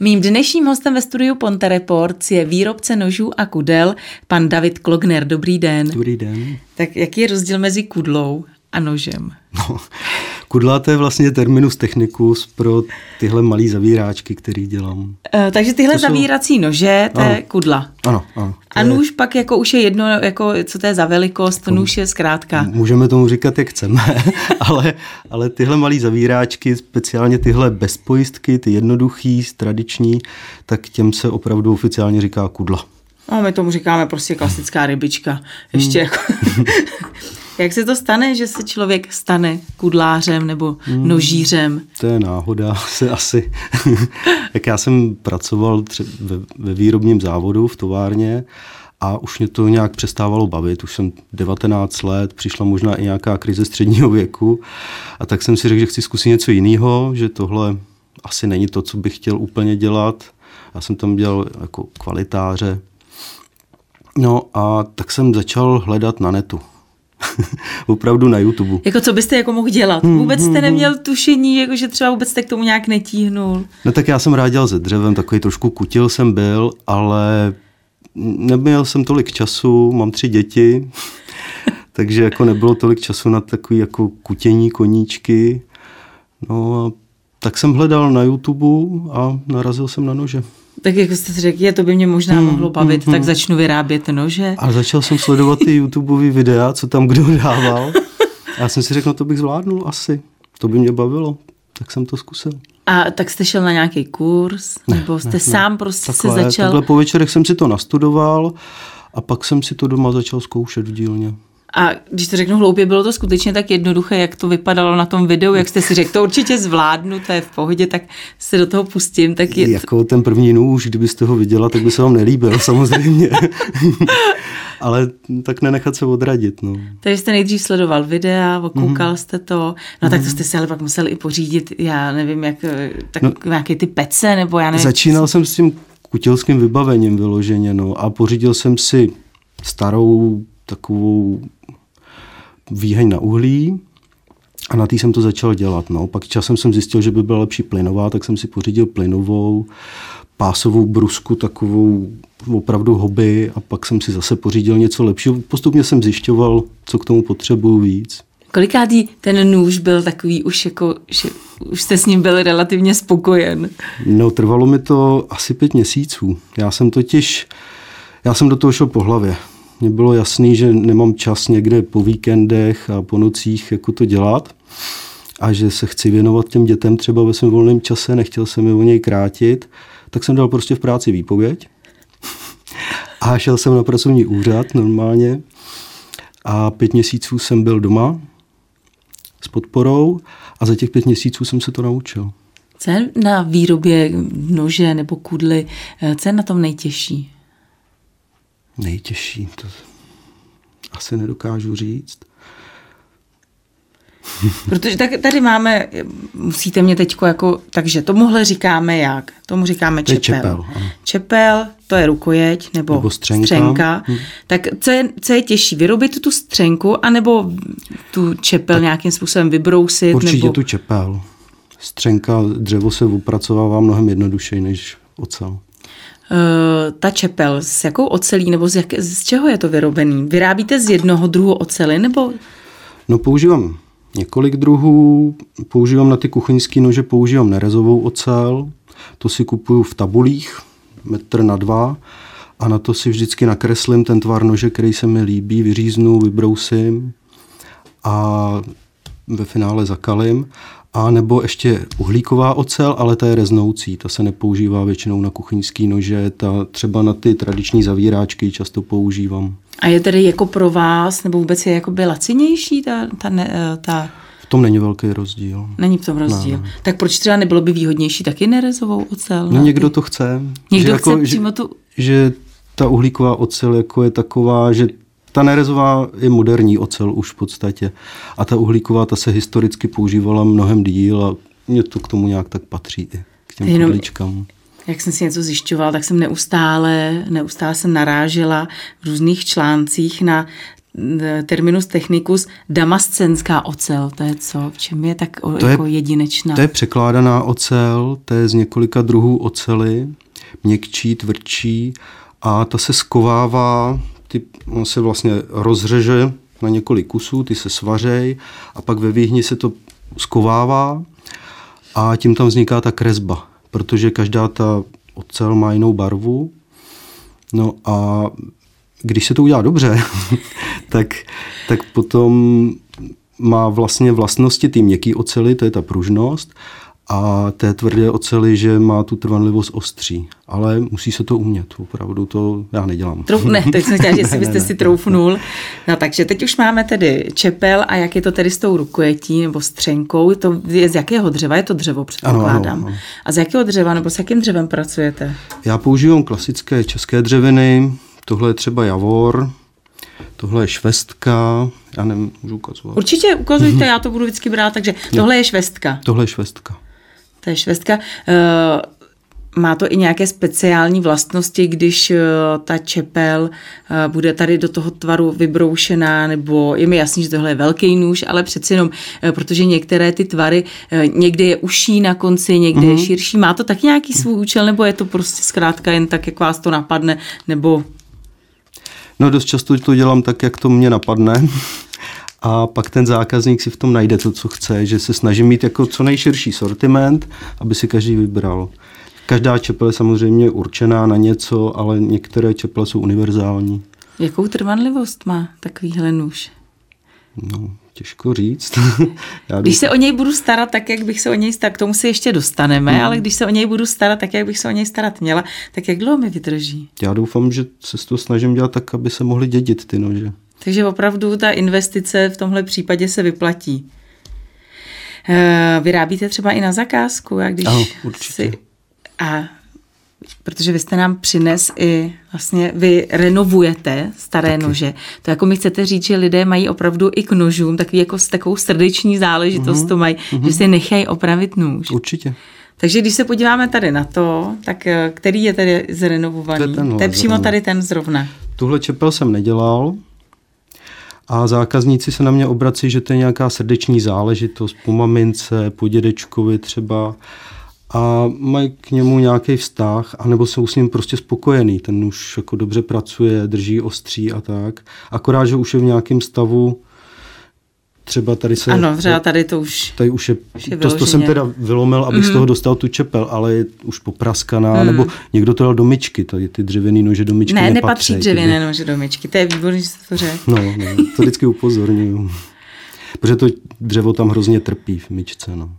Mým dnešním hostem ve studiu Ponte Reports je výrobce nožů a kudel, pan David Klogner. Dobrý den. Dobrý den. Tak jaký je rozdíl mezi kudlou a nožem? No, kudla to je vlastně terminus technicus pro tyhle malé zavíráčky, který dělám. E, takže tyhle to zavírací jsou... nože, to ano. je kudla. Ano, ano. A nůž je... pak jako už je jedno, jako, co to je za velikost, to nůž je zkrátka. Můžeme tomu říkat, jak chceme, ale, ale tyhle malé zavíráčky, speciálně tyhle bez pojistky, ty jednoduchý, tradiční, tak těm se opravdu oficiálně říká kudla. No, my tomu říkáme prostě klasická rybička. Ještě hmm. jako... Jak se to stane, že se člověk stane kudlářem nebo hmm, nožířem? To je náhoda se asi. Jak já jsem pracoval tře- ve, ve výrobním závodu v továrně a už mě to nějak přestávalo bavit. Už jsem 19 let, přišla možná i nějaká krize středního věku a tak jsem si řekl, že chci zkusit něco jiného, že tohle asi není to, co bych chtěl úplně dělat. Já jsem tam dělal jako kvalitáře. No a tak jsem začal hledat na netu opravdu na YouTube. Jako co byste jako mohl dělat? Hmm, vůbec jste hmm, neměl hmm. tušení, jako že třeba vůbec jste k tomu nějak netíhnul? No tak já jsem rád dělal se dřevem, takový trošku kutil jsem byl, ale neměl jsem tolik času, mám tři děti, takže jako nebylo tolik času na takový jako kutění koníčky. No a tak jsem hledal na YouTube a narazil jsem na nože. Tak jako jste si řekl, je, to by mě možná hmm, mohlo bavit, hmm, tak hmm. začnu vyrábět nože. A začal jsem sledovat ty YouTubeové videa, co tam kdo dával. A já jsem si řekl, no to bych zvládnul asi. To by mě bavilo. Tak jsem to zkusil. A tak jste šel na nějaký kurz? Ne, nebo jste ne, sám ne. prostě takhle, se začal? Takhle po večerech jsem si to nastudoval a pak jsem si to doma začal zkoušet v dílně. A když to řeknu hloupě, bylo to skutečně tak jednoduché, jak to vypadalo na tom videu, jak jste si řekl, to určitě zvládnu, to je v pohodě, tak se do toho pustím. Tak je... Jako ten první nůž, kdybyste ho viděla, tak by se vám nelíbil, samozřejmě. Ale tak nenechat se odradit. No. Takže jste nejdřív sledoval videa, okoukal mm-hmm. jste to, no tak to mhm. jste si ale pak museli i pořídit, já nevím, jak, tak no, nějaké ty pece, nebo já nevím. Začínal jsem s tím kutilským vybavením vyloženě, no, a pořídil jsem si starou takovou výheň na uhlí a na té jsem to začal dělat. No. Pak časem jsem zjistil, že by byla lepší plynová, tak jsem si pořídil plynovou, pásovou brusku, takovou opravdu hobby a pak jsem si zase pořídil něco lepšího. Postupně jsem zjišťoval, co k tomu potřebuju víc. Kolikátý ten nůž byl takový už jako, že už jste s ním byl relativně spokojen? No, trvalo mi to asi pět měsíců. Já jsem totiž, já jsem do toho šel po hlavě. Mně bylo jasný, že nemám čas někde po víkendech a po nocích jako to dělat a že se chci věnovat těm dětem třeba ve svém volném čase, nechtěl jsem je o něj krátit, tak jsem dal prostě v práci výpověď a šel jsem na pracovní úřad normálně a pět měsíců jsem byl doma s podporou a za těch pět měsíců jsem se to naučil. Co je na výrobě nože nebo kudly, co je na tom nejtěžší? Nejtěžší, to asi nedokážu říct. Protože tak tady máme, musíte mě teď jako, takže tomuhle říkáme jak? Tomu říkáme čepel. Čepel, čepel, to je rukojeť nebo, nebo střenka. střenka. Hm. Tak co je, co je těžší, vyrobit tu střenku anebo tu čepel tak nějakým způsobem vybrousit? Určitě nebo... tu čepel. Střenka, dřevo se upracovává mnohem jednodušeji než ocel. Uh, ta čepel, s jakou ocelí nebo z, jak, z čeho je to vyrobený? Vyrábíte z jednoho druhu ocely nebo? No používám několik druhů, používám na ty kuchyňské nože, používám nerezovou ocel, to si kupuju v tabulích, metr na dva a na to si vždycky nakreslím ten tvar nože, který se mi líbí, vyříznu, vybrousím a ve finále zakalím a nebo ještě uhlíková ocel, ale ta je reznoucí, ta se nepoužívá většinou na kuchyňský nože, ta třeba na ty tradiční zavíráčky často používám. A je tedy jako pro vás, nebo vůbec je jako by lacinější ta, ta, ne, eh, ta v tom není velký rozdíl. Není v tom rozdíl. Ne. Tak proč třeba nebylo by výhodnější taky nerezovou ocel? No někdo to chce. Někdo že chce jako, přímo tu... Že, že ta uhlíková ocel jako je taková, že ta nerezová je moderní ocel už v podstatě. A ta uhlíková, ta se historicky používala mnohem díl a mě to k tomu nějak tak patří i k těm Jenom, kudličkám. Jak jsem si něco zjišťoval, tak jsem neustále, neustále jsem narážela v různých článcích na terminus technicus damascenská ocel. To je co? V čem je tak to jako je, jedinečná? To je překládaná ocel, to je z několika druhů ocely, měkčí, tvrdší a ta se skovává, ty, on se vlastně rozřeže na několik kusů, ty se svařej a pak ve výhni se to skovává a tím tam vzniká ta kresba, protože každá ta ocel má jinou barvu. No a když se to udělá dobře, tak, tak potom má vlastně vlastnosti ty měkké ocely, to je ta pružnost, a té tvrdé oceli, že má tu trvanlivost ostří. Ale musí se to umět, opravdu to já nedělám. Trouf, ne, teď jsem chtěla, že si byste si troufnul. No takže teď už máme tedy čepel a jak je to tedy s tou rukojetí nebo střenkou, to je z jakého dřeva? Je to dřevo, předpokládám. Ano, ano, ano. A z jakého dřeva nebo s jakým dřevem pracujete? Já používám klasické české dřeviny, tohle je třeba javor, tohle je švestka, já nemůžu ukazovat. Určitě ukazujte, já to budu vždycky brát, takže tohle je švestka. Tohle je švestka. To je švestka. Eh, má to i nějaké speciální vlastnosti, když eh, ta čepel eh, bude tady do toho tvaru vybroušená, nebo je mi jasný, že tohle je velký nůž, ale přeci jenom, protože některé ty tvary, někdy je uší na konci, někdy mm-hmm. je mhm. širší. Má to tak nějaký svůj účel, nebo je to prostě zkrátka jen tak, jak vás to napadne, nebo... No dost často to dělám tak, jak to mě napadne a pak ten zákazník si v tom najde to, co chce, že se snaží mít jako co nejširší sortiment, aby si každý vybral. Každá čepel je samozřejmě určená na něco, ale některé čepele jsou univerzální. Jakou trvanlivost má takovýhle nůž? No, těžko říct. Já když se o něj budu starat tak, jak bych se o něj starat, k tomu se ještě dostaneme, hmm. ale když se o něj budu starat tak, jak bych se o něj starat měla, tak jak dlouho mi vydrží? Já doufám, že se to snažím dělat tak, aby se mohly dědit ty nože. Takže opravdu ta investice v tomhle případě se vyplatí. Eh, vyrábíte třeba i na zakázku, jak když ano, určitě. si... A protože vy jste nám přines i vlastně vy renovujete staré Taky. nože. To jako mi chcete říct, že lidé mají opravdu i k nožům takový jako s takovou srdeční záležitost mm-hmm. to mají, mm-hmm. že si nechají opravit nůž. Určitě. Takže když se podíváme tady na to, tak eh, který je tady zrenovovaný? To je, tenhle, to je přímo tady ten zrovna. Tuhle čepel jsem nedělal, a zákazníci se na mě obrací, že to je nějaká srdeční záležitost po mamince, po dědečkovi třeba a mají k němu nějaký vztah, anebo jsou s ním prostě spokojený. Ten už jako dobře pracuje, drží ostří a tak. Akorát, že už je v nějakém stavu, třeba tady se... Ano, třeba tady to už, tady už je, už je to, to jsem teda vylomil, abych mm. z mhm. toho dostal tu čepel, ale je už popraskaná, mm. nebo někdo to dal do myčky, tady ty dřevěné nože do myčky Ne, nepatří, nepatří dřevěné nože do myčky, to je výborný, že to řekl. No, no, to vždycky upozorňuju. Protože to dřevo tam hrozně trpí v myčce, no.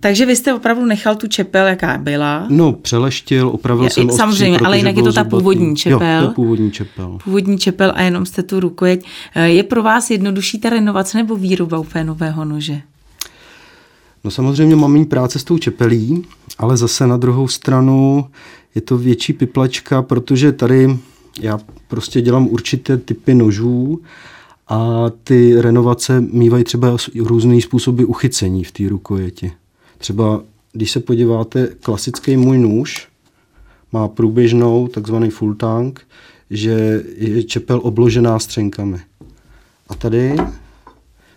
Takže vy jste opravdu nechal tu čepel, jaká byla? No, přeleštil, opravil je, jsem Samozřejmě, ostří, ale jinak je to ta původní čepel. Jo, to je původní čepel. Původní čepel a jenom jste tu rukojeť. Eh, je pro vás jednodušší ta renovace nebo výroba úplně nového nože? No samozřejmě mám méně práce s tou čepelí, ale zase na druhou stranu je to větší piplačka, protože tady já prostě dělám určité typy nožů a ty renovace mývají třeba různé způsoby uchycení v té rukojeti. Třeba když se podíváte, klasický můj nůž má průběžnou takzvaný full tank, že je čepel obložená střenkami. A tady,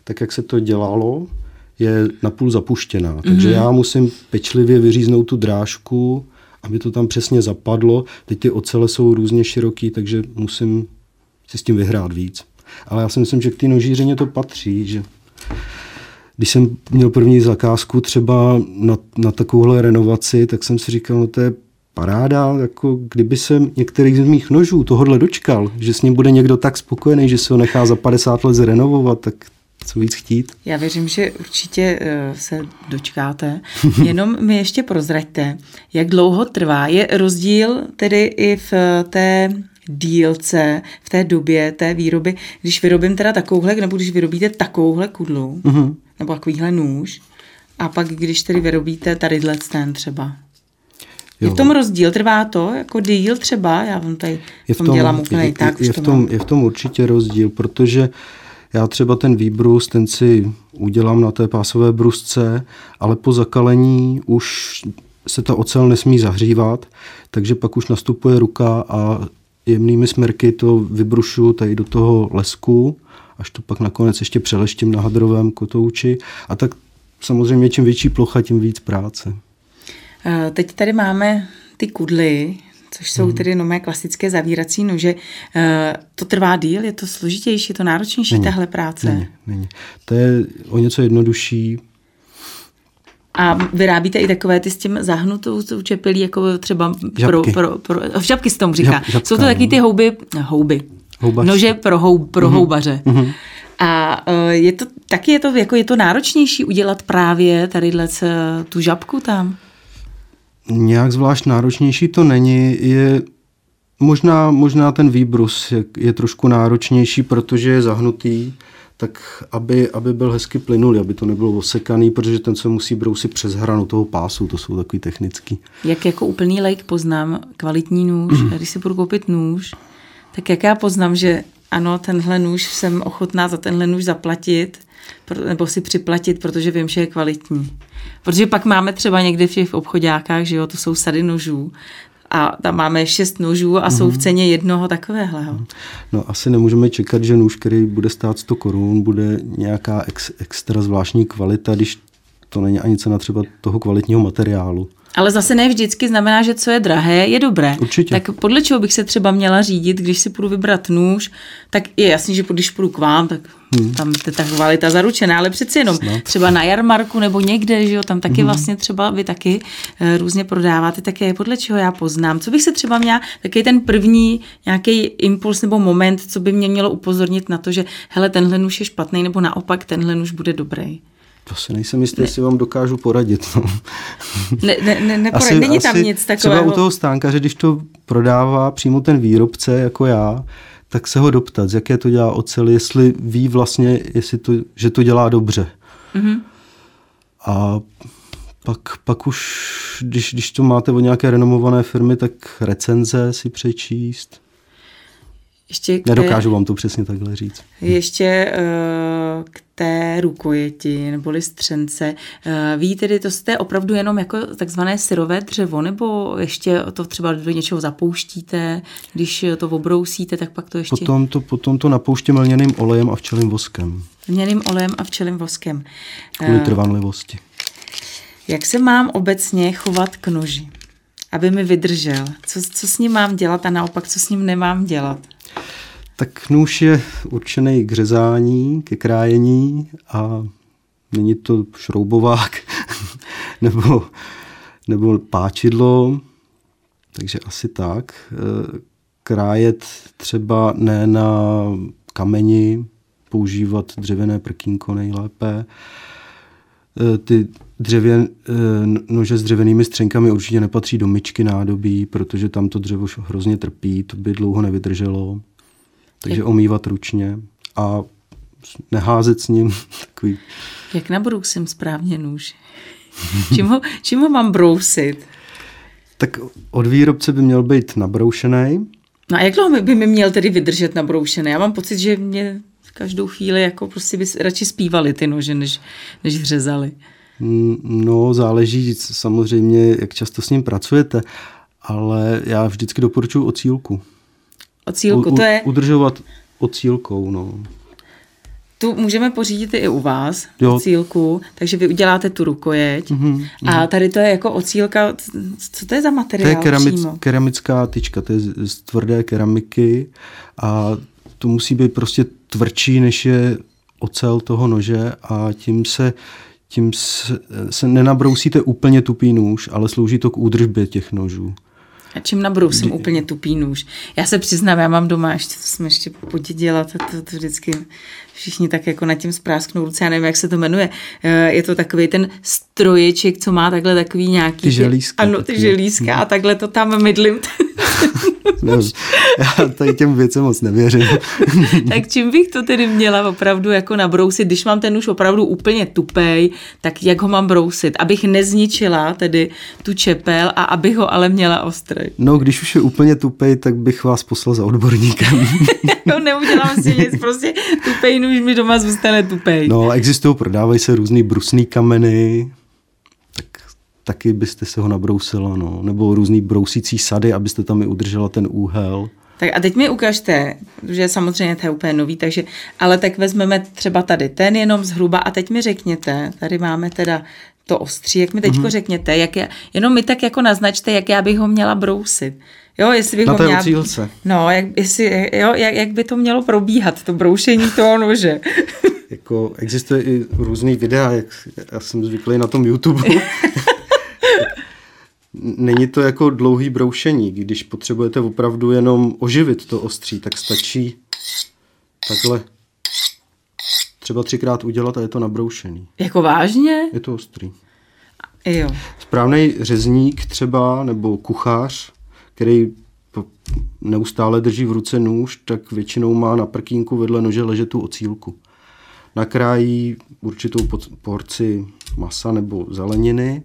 tak jak se to dělalo, je napůl zapuštěná. Mm-hmm. Takže já musím pečlivě vyříznout tu drážku, aby to tam přesně zapadlo. Teď ty ocele jsou různě široký, takže musím si s tím vyhrát víc. Ale já si myslím, že k té nožířeně to patří, že když jsem měl první zakázku třeba na, na takovouhle renovaci, tak jsem si říkal, no to je paráda, jako kdyby se některý z mých nožů tohohle dočkal, že s ním bude někdo tak spokojený, že se ho nechá za 50 let zrenovovat, tak co víc chtít. Já věřím, že určitě uh, se dočkáte. Jenom mi ještě prozraďte, jak dlouho trvá. Je rozdíl tedy i v té dílce, v té době té výroby, když vyrobím teda takovouhle, nebo když vyrobíte takovouhle kudlu, uh-huh nebo takovýhle nůž. A pak, když tedy vyrobíte tadyhle ten třeba. Jo. Je v tom rozdíl, trvá to jako díl třeba? Já vám tady je v tom, dělám úplně je, tak. Je, je, v tom, je v tom určitě rozdíl, protože já třeba ten výbrus, ten si udělám na té pásové brusce, ale po zakalení už se ta ocel nesmí zahřívat, takže pak už nastupuje ruka a jemnými smerky to vybrušu tady do toho lesku, až to pak nakonec ještě přeleštím na hadrovém kotouči. A tak samozřejmě čím větší plocha, tím víc práce. Eh, teď tady máme ty kudly, což jsou hmm. tedy nové klasické zavírací nože. Eh, to trvá díl, je to složitější, je to náročnější není, tahle práce? Není, není. To je o něco jednodušší. A vyrábíte i takové ty s tím zahnutou čepelí, jako třeba žabky. pro, pro, pro, žabky se tomu říká. Žab, žabka, jsou to taky ty houby, houby, Houbař. nože pro, hou, pro mm-hmm. houbaře. Mm-hmm. A eh, je to, taky je to, jako je to náročnější udělat právě tadyhle tu žabku tam? Nějak zvlášť náročnější to není. Je možná, možná ten výbrus je, je trošku náročnější, protože je zahnutý, tak aby, aby byl hezky plynulý, aby to nebylo osekaný, protože ten se musí brousit přes hranu toho pásu, to jsou takový technický. Jak jako úplný lejk poznám kvalitní nůž, mm. když si budu koupit nůž, tak jak já poznám, že ano, tenhle nůž jsem ochotná za tenhle nůž zaplatit, nebo si připlatit, protože vím, že je kvalitní. Protože pak máme třeba někdy v těch obchodákách, že jo, to jsou sady nožů, a tam máme šest nožů a jsou v mhm. ceně jednoho takového. No asi nemůžeme čekat, že nůž, který bude stát 100 korun, bude nějaká ex, extra zvláštní kvalita, když to není ani cena třeba toho kvalitního materiálu. Ale zase ne vždycky znamená, že co je drahé, je dobré. Určitě. Tak podle čeho bych se třeba měla řídit, když si půjdu vybrat nůž, tak je jasný, že když půjdu k vám, tak hmm. tam je ta kvalita zaručená, ale přeci jenom Snad. třeba na jarmarku nebo někde, že jo, tam taky hmm. vlastně třeba vy taky uh, různě prodáváte, tak je podle čeho já poznám. Co bych se třeba měla, taky ten první nějaký impuls nebo moment, co by mě mělo upozornit na to, že hele, tenhle nůž je špatný, nebo naopak tenhle nůž bude dobrý. To si nejsem jistý, ne. jestli vám dokážu poradit. No. Ne, ne, ne, neporad, asi, není tam asi nic takového. Třeba u toho stánkaře, když to prodává přímo ten výrobce, jako já, tak se ho doptat, z jaké to dělá ocel, jestli ví vlastně, jestli to, že to dělá dobře. Mm-hmm. A pak, pak už, když, když to máte od nějaké renomované firmy, tak recenze si přečíst. Ještě k Nedokážu vám to přesně takhle říct. Ještě uh, k té rukojeti neboli střence. Uh, ví tedy, to jste opravdu jenom jako takzvané syrové dřevo, nebo ještě to třeba do něčeho zapouštíte, když to obrousíte, tak pak to ještě... Potom to, potom to napouštím lněným olejem a včelým voskem. Lněným olejem a včelým voskem. Kvůli uh, trvanlivosti. Jak se mám obecně chovat k noži? aby mi vydržel. Co, co s ním mám dělat a naopak, co s ním nemám dělat? Tak nůž je určený k řezání, ke krájení a není to šroubovák nebo, nebo páčidlo, takže asi tak. E, krájet třeba ne na kameni, používat dřevěné prkínko nejlépe. E, ty dřevě, e, nože s dřevěnými střenkami určitě nepatří do myčky nádobí, protože tam to dřevo hrozně trpí, to by dlouho nevydrželo. Takže Jak... omývat ručně a neházet s ním takový... Jak nabrousím správně nůž? čím, ho, čím ho mám brousit? Tak od výrobce by měl být nabroušený. No a jak dlouho by mi měl tedy vydržet nabroušený? Já mám pocit, že mě každou chvíli jako prostě by radši zpívali ty nože, než, než řezali. Mm, no, záleží samozřejmě, jak často s ním pracujete, ale já vždycky doporučuji ocílku. Ocílku, u, to je... Udržovat ocílkou, no. Tu můžeme pořídit i u vás, jo. ocílku, takže vy uděláte tu rukojeť mm-hmm, a tady to je jako ocílka, co to je za materiál To je keramic, keramická tyčka, to je z tvrdé keramiky a to musí být prostě tvrdší, než je ocel toho nože a tím se tím se, se nenabrousíte úplně tupý nůž, ale slouží to k údržbě těch nožů. A čím nabrousím Kdy... úplně tupý nůž. Já se přiznám, já mám doma ještě, to jsme ještě podědila, to, to, to vždycky všichni tak jako nad tím sprásknou ruce, já nevím, jak se to jmenuje. Eh, je to takový ten stroječek, co má takhle takový nějaký... Ty želízka. Ano, ty želízka a takhle to tam mydlím. No, já tady těm věcem moc nevěřím. tak čím bych to tedy měla opravdu jako nabrousit, když mám ten už opravdu úplně tupej, tak jak ho mám brousit, abych nezničila tedy tu čepel a abych ho ale měla ostrý. No, když už je úplně tupej, tak bych vás poslal za odborníkem. no, neudělám si nic, prostě tupej nůž mi doma zůstane tupej. No, existují, prodávají se různý brusný kameny, taky byste se ho nabrousila, no. nebo různý brousící sady, abyste tam i udržela ten úhel. Tak a teď mi ukažte, že samozřejmě to je úplně nový, takže, ale tak vezmeme třeba tady ten jenom zhruba a teď mi řekněte, tady máme teda to ostří, jak mi teď mm-hmm. řekněte, jak já, jenom mi tak jako naznačte, jak já bych ho měla brousit. Jo, jestli bych Na té měla... ocílce. No, jak, jestli, jo, jak, jak by to mělo probíhat, to broušení toho nože. Jako existuje i různý videa, jak já jsem zvyklý na tom YouTube. Není to jako dlouhý broušení. Když potřebujete opravdu jenom oživit to ostří, tak stačí takhle třeba třikrát udělat a je to nabroušený. jako vážně? Je to ostrý. Jo. Správný řezník třeba, nebo kuchař, který neustále drží v ruce nůž, tak většinou má na prkínku vedle nože ležet tu ocílku. Nakrájí určitou porci masa nebo zeleniny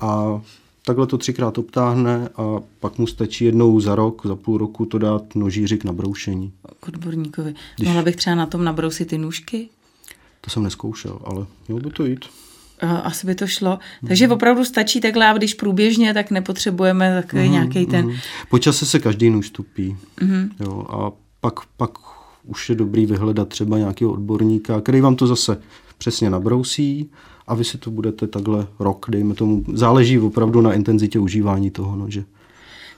a takhle to třikrát obtáhne a pak mu stačí jednou za rok, za půl roku to dát nožíři k nabroušení. K odborníkovi. Mohla bych třeba na tom nabrousit ty nůžky? To jsem neskoušel, ale mělo by to jít. Uh, asi by to šlo. Takže opravdu stačí takhle, a když průběžně, tak nepotřebujeme takový mm, nějaký ten... Mhm. Po čase se každý nůž tupí. Mm-hmm. Jo, a pak, pak už je dobrý vyhledat třeba nějakého odborníka, který vám to zase přesně nabrousí a vy si to budete takhle rok, dejme tomu. Záleží opravdu na intenzitě užívání toho nože.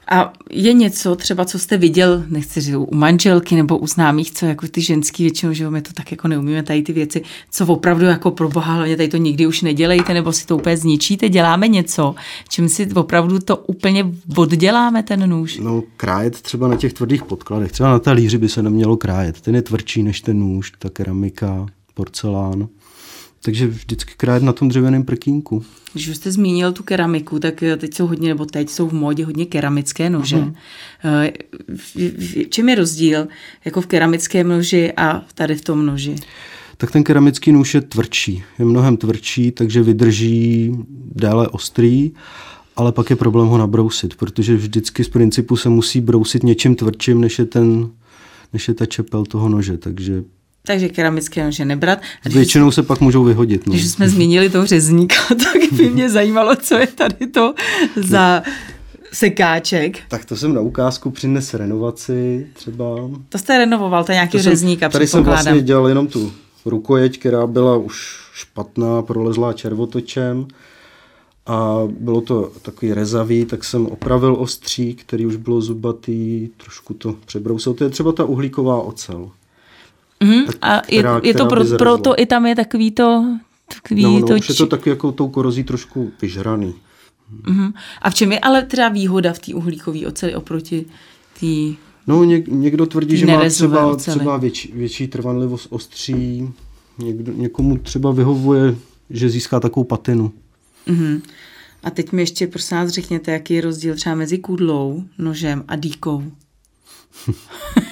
A je něco třeba, co jste viděl, nechci říct u manželky nebo u známých, co jako ty ženský většinou, že my to tak jako neumíme tady ty věci, co opravdu jako pro boha, hlavně tady to nikdy už nedělejte, nebo si to úplně zničíte, děláme něco, čím si opravdu to úplně odděláme ten nůž. No, krájet třeba na těch tvrdých podkladech, třeba na talíři by se nemělo krájet. Ten je tvrdší než ten nůž, ta keramika, porcelán. Takže vždycky krájet na tom dřevěném prkínku. Když už jste zmínil tu keramiku, tak eh, teď jsou hodně, nebo teď jsou v módě hodně keramické nože. Uh-huh. V, v, čem je rozdíl jako v keramickém noži a tady v tom noži? tak ten keramický nůž je tvrdší. Je mnohem tvrdší, takže vydrží déle ostrý, ale pak je problém ho nabrousit, protože vždycky z principu se musí brousit něčím tvrdším, než je, ten, než je ta čepel toho nože, takže Takže keramické nože nebrat. A když, většinou se pak můžou vyhodit. No. když jsme zmínili toho řezníka, tak by mě zajímalo, co je tady to za sekáček. Tak to jsem na ukázku přines renovaci třeba. To jste renovoval, to je nějaký To jsem- řezníka, Tady jsem vlastně dělal jenom tu rukojeť, která byla už špatná, prolezlá červotočem a bylo to takový rezavý, tak jsem opravil ostří, který už bylo zubatý, trošku to přebrousil. To je třeba ta uhlíková ocel. Mhm, a je, která- je to pro, proto i tam je takový to... Takový No, no, to už je či- to taky jako tou korozí trošku vyžraný. Mhm. A v čem je ale teda výhoda v té uhlíkové oceli oproti té... No, něk, někdo tvrdí, že má třeba, oceli. třeba větší, větší trvanlivost ostří, někdo, někomu třeba vyhovuje, že získá takovou patinu. Mhm. A teď mi ještě prosím vás řekněte, jaký je rozdíl třeba mezi kudlou, nožem a dýkou.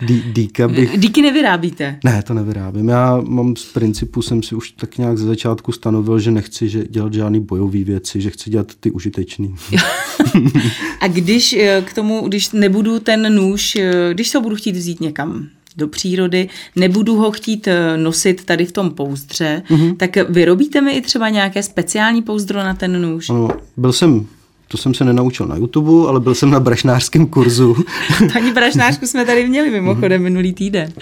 Dý, dýka bych... Díky nevyrábíte. Ne, to nevyrábím. Já mám z principu, jsem si už tak nějak ze začátku stanovil, že nechci že dělat žádný bojové věci, že chci dělat ty užitečný. A když eh, k tomu, když nebudu ten nůž, eh, když se ho budu chtít vzít někam do přírody, nebudu ho chtít eh, nosit tady v tom pouzdře, mm-hmm. tak vyrobíte mi i třeba nějaké speciální pouzdro na ten nůž? Ano, byl jsem, to jsem se nenaučil na YouTube, ale byl jsem na brašnářském kurzu Paní brašnářku jsme tady měli mimochodem minulý týden.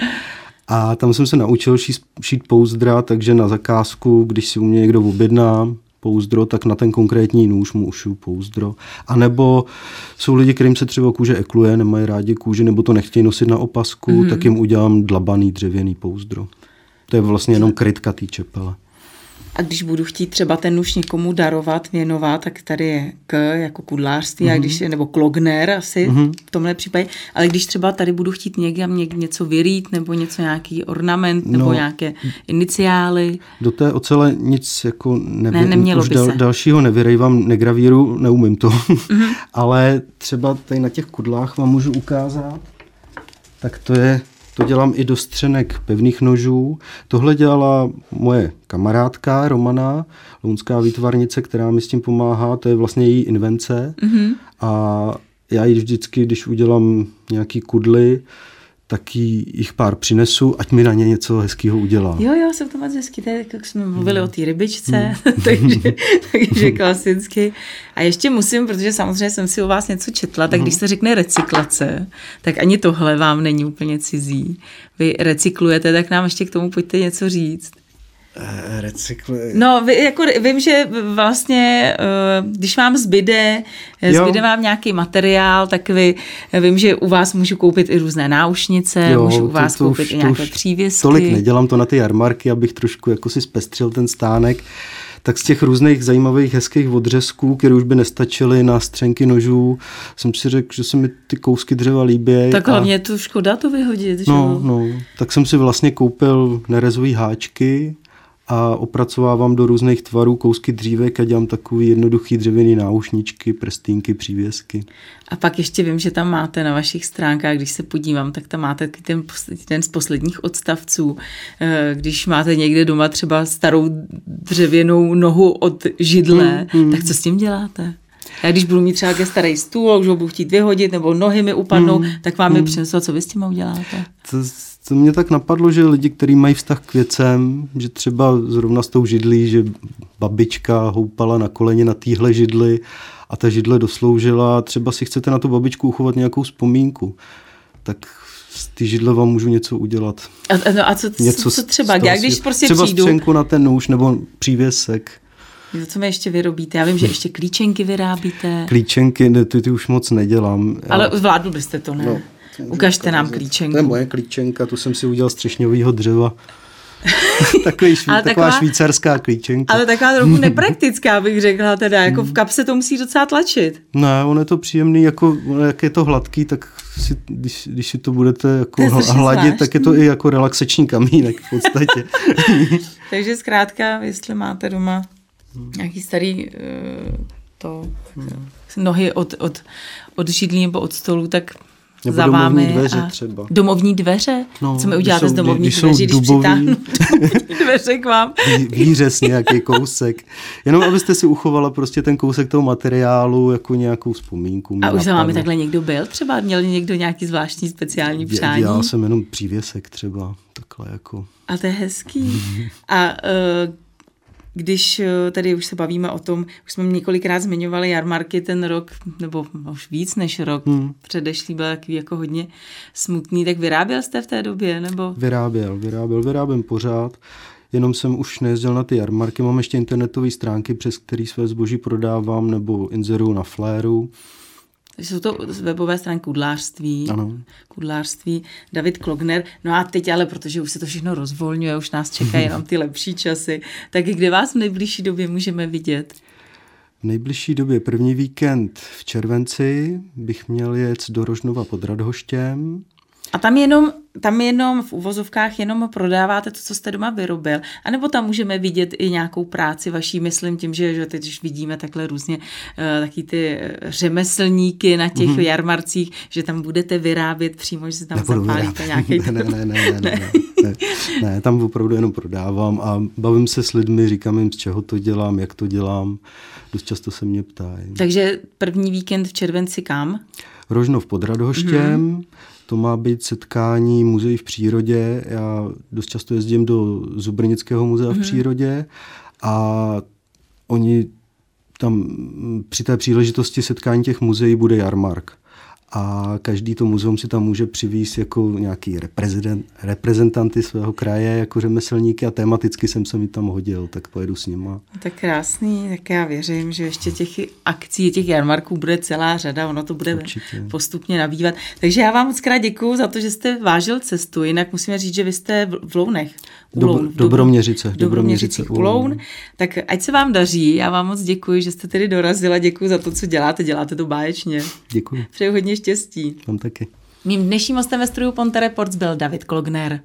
a tam jsem se naučil šít, šít pouzdra, takže na zakázku, když si u mě někdo objedná pouzdro, tak na ten konkrétní nůž mu ušiju pouzdro. A nebo jsou lidi, kterým se třeba kůže ekluje, nemají rádi kůži, nebo to nechtějí nosit na opasku, mm-hmm. tak jim udělám dlabaný dřevěný pouzdro. To je vlastně jenom krytka té čepele. A když budu chtít třeba ten nůž někomu darovat, věnovat, tak tady je k jako kudlářství, mm-hmm. a když je, nebo klogner asi mm-hmm. v tomhle případě, ale když třeba tady budu chtít někam něk, něco vyrít, nebo něco, nějaký ornament, nebo No. nějaké iniciály, Do té ocele nic jako nevy, Ne, nemělo už by se. dalšího nevyrejvám, negravíru, neumím to. Mm-hmm. Ale třeba tady na těch kudlách vám můžu ukázat, tak to je, to dělám i do střenek pevných nožů. Tohle dělala moje kamarádka Romana, lounská výtvarnice, která mi s tím pomáhá, to je vlastně její invence. Mm-hmm. A já ji vždycky, když udělám nějaký kudly, tak jich pár přinesu, ať mi na ně něco hezkého udělá. Jo, jo, jsem to moc hezky, to je, jak jsme mluvili mm. o té rybičce, mm. takže, takže klasicky. A ještě musím, protože samozřejmě jsem si o vás něco četla, tak mm. když se řekne recyklace, tak ani tohle vám není úplně cizí. Vy recyklujete, tak nám ještě k tomu pojďte něco říct. Eh, recykluje. No, vy, jako, vím, že vlastně, eh, když vám zbyde, eh, jo. zbyde vám nějaký materiál, tak vy, vím, že u vás můžu koupit i různé náušnice, jo, můžu u vás to, to koupit už, i nějaké přívěsky. Tolik nedělám to na ty jarmarky, abych trošku jako si zpestřil ten stánek tak z těch různých zajímavých, hezkých odřezků, které už by nestačily na střenky nožů, jsem si řekl, že se mi ty kousky dřeva líbí. Tak hlavně je to škoda to vyhodit, no, že? No, tak jsem si vlastně koupil nerezový háčky, a opracovávám do různých tvarů kousky dřívek a dělám takový jednoduchý dřevěný náušničky, prstínky, přívěsky. A pak ještě vím, že tam máte na vašich stránkách, když se podívám, tak tam máte ten, ten z posledních odstavců. Eh, když máte někde doma třeba starou dřevěnou nohu od židle, mm, mm. tak co s tím děláte? Já když budu mít třeba nějaký starý stůl, už ho budu chtít vyhodit, nebo nohy mi upadnou, mm, tak vám mm. je přinesu, co vy s tím uděláte? To to mě tak napadlo, že lidi, kteří mají vztah k věcem, že třeba zrovna s tou židlí, že babička houpala na koleně na téhle židli a ta židle dosloužila, třeba si chcete na tu babičku uchovat nějakou vzpomínku, tak z ty židle vám můžu něco udělat. A, no a co, něco co třeba? Já když prostě třeba přijdu... střenku na ten nůž nebo přívěsek. Co mi ještě vyrobíte? Já vím, že ještě klíčenky vyrábíte. Klíčenky, ne, ty, ty už moc nedělám. Ale zvládl byste to, ne? No. Ukažte nám klíčenku. To je moje klíčenka, tu jsem si udělal z třešňového dřeva. Takový šví, taková, taková švýcarská klíčenka. Ale taková trochu nepraktická, bych řekla teda, jako v kapse to musí docela tlačit. Ne, on je to příjemný, jako jak je to hladký, tak si, když, když si to budete jako to hladit, zvláštní. tak je to i jako relaxační kamínek v podstatě. Takže zkrátka, jestli máte doma nějaký starý uh, to, hmm. nohy od, od, od židlí nebo od stolu, tak nebo za vámi. Domovní dveře a třeba. Domovní dveře? No, Co mi uděláte z domovních dveří, když přitáhnu dveře k vám? Výřez nějaký kousek. Jenom abyste si uchovala prostě ten kousek toho materiálu jako nějakou vzpomínku. A už za vámi takhle někdo byl? Třeba měl někdo nějaký zvláštní speciální přání? Já jsem jenom přívěsek třeba. Takhle jako. A to je hezký. A uh, když eh, tady už se bavíme o tom, už jsme několikrát zmiňovali jarmarky ten rok, nebo už víc než rok, hmm. předešlý byl takový jako hodně smutný, tak vyráběl jste v té době, nebo? Vyráběl, vyráběl, vyrábím pořád, jenom jsem už nejezdil na ty jarmarky, mám ještě internetové stránky, přes které své zboží prodávám, nebo inzeruju na Fléru, jsou to webové stránky kudlářství, ano. kudlářství, David Klogner. No a teď ale, protože už se to všechno rozvolňuje, už nás čekají jenom ty lepší časy, tak kde vás v nejbližší době můžeme vidět? V nejbližší době první víkend v červenci bych měl jet do Rožnova pod Radhoštěm. A tam jenom, tam jenom v uvozovkách jenom prodáváte to, co jste doma vyrobil, anebo tam můžeme vidět i nějakou práci vaší, myslím tím, že, že teď už vidíme takhle různě uh, taky ty eh, řemeslníky na těch mm-hmm. jarmarcích, že tam budete vyrábět přímo, že se tam Nebudu zapálíte vyrábět. nějaký... Ne, ne, ne, ne, ne, ne, ne, ne, tam opravdu jenom prodávám a bavím se s lidmi, říkám jim, z čeho to dělám, jak to dělám, dost často se mě ptají. Takže první víkend v červenci kam? Rožno v Podradoštěm, mm-hmm to má být setkání muzeí v přírodě. Já dost často jezdím do Zubrnického muzea mm-hmm. v mhm. přírodě a oni tam při té příležitosti setkání těch muzeí bude jarmark a každý to muzeum si tam může přivést jako nějaký reprezent, reprezentanty svého kraje, jako řemeslníky a tematicky jsem se mi tam hodil, tak pojedu s nima. Tak krásný, tak já věřím, že ještě těch akcí, těch jarmarků bude celá řada, ono to bude Určitě. postupně nabývat. Takže já vám moc krát děkuju za to, že jste vážil cestu, jinak musíme říct, že vy jste v Lounech. V Dobroměřice. Dobroměřice Uloun. Tak ať se vám daří, já vám moc děkuji, že jste tedy dorazila, děkuji za to, co děláte, děláte to báječně. Děkuji. Přeju hodně štěstí. Vám taky. Mým dnešním hostem ve studiu Ponte Reports byl David Klogner.